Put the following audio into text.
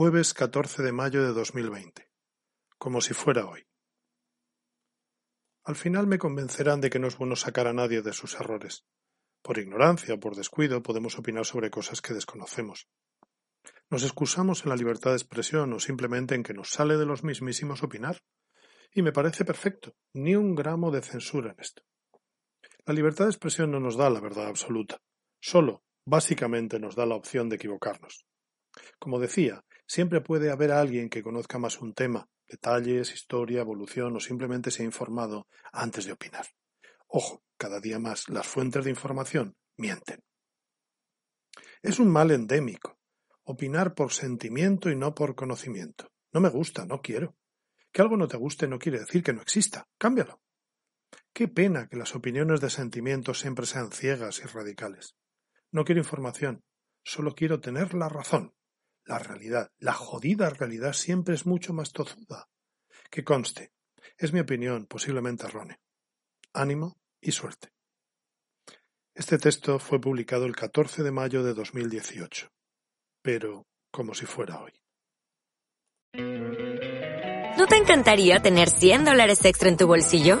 Jueves 14 de mayo de 2020. Como si fuera hoy. Al final me convencerán de que no es bueno sacar a nadie de sus errores. Por ignorancia o por descuido podemos opinar sobre cosas que desconocemos. Nos excusamos en la libertad de expresión o simplemente en que nos sale de los mismísimos opinar. Y me parece perfecto, ni un gramo de censura en esto. La libertad de expresión no nos da la verdad absoluta, solo, básicamente, nos da la opción de equivocarnos. Como decía, Siempre puede haber alguien que conozca más un tema, detalles, historia, evolución o simplemente se ha informado antes de opinar. Ojo, cada día más las fuentes de información mienten. Es un mal endémico. Opinar por sentimiento y no por conocimiento. No me gusta, no quiero. Que algo no te guste no quiere decir que no exista. Cámbialo. Qué pena que las opiniones de sentimiento siempre sean ciegas y radicales. No quiero información, solo quiero tener la razón. La realidad, la jodida realidad siempre es mucho más tozuda. Que conste, es mi opinión, posiblemente errónea. Ánimo y suerte. Este texto fue publicado el 14 de mayo de 2018, pero como si fuera hoy. ¿No te encantaría tener 100 dólares extra en tu bolsillo?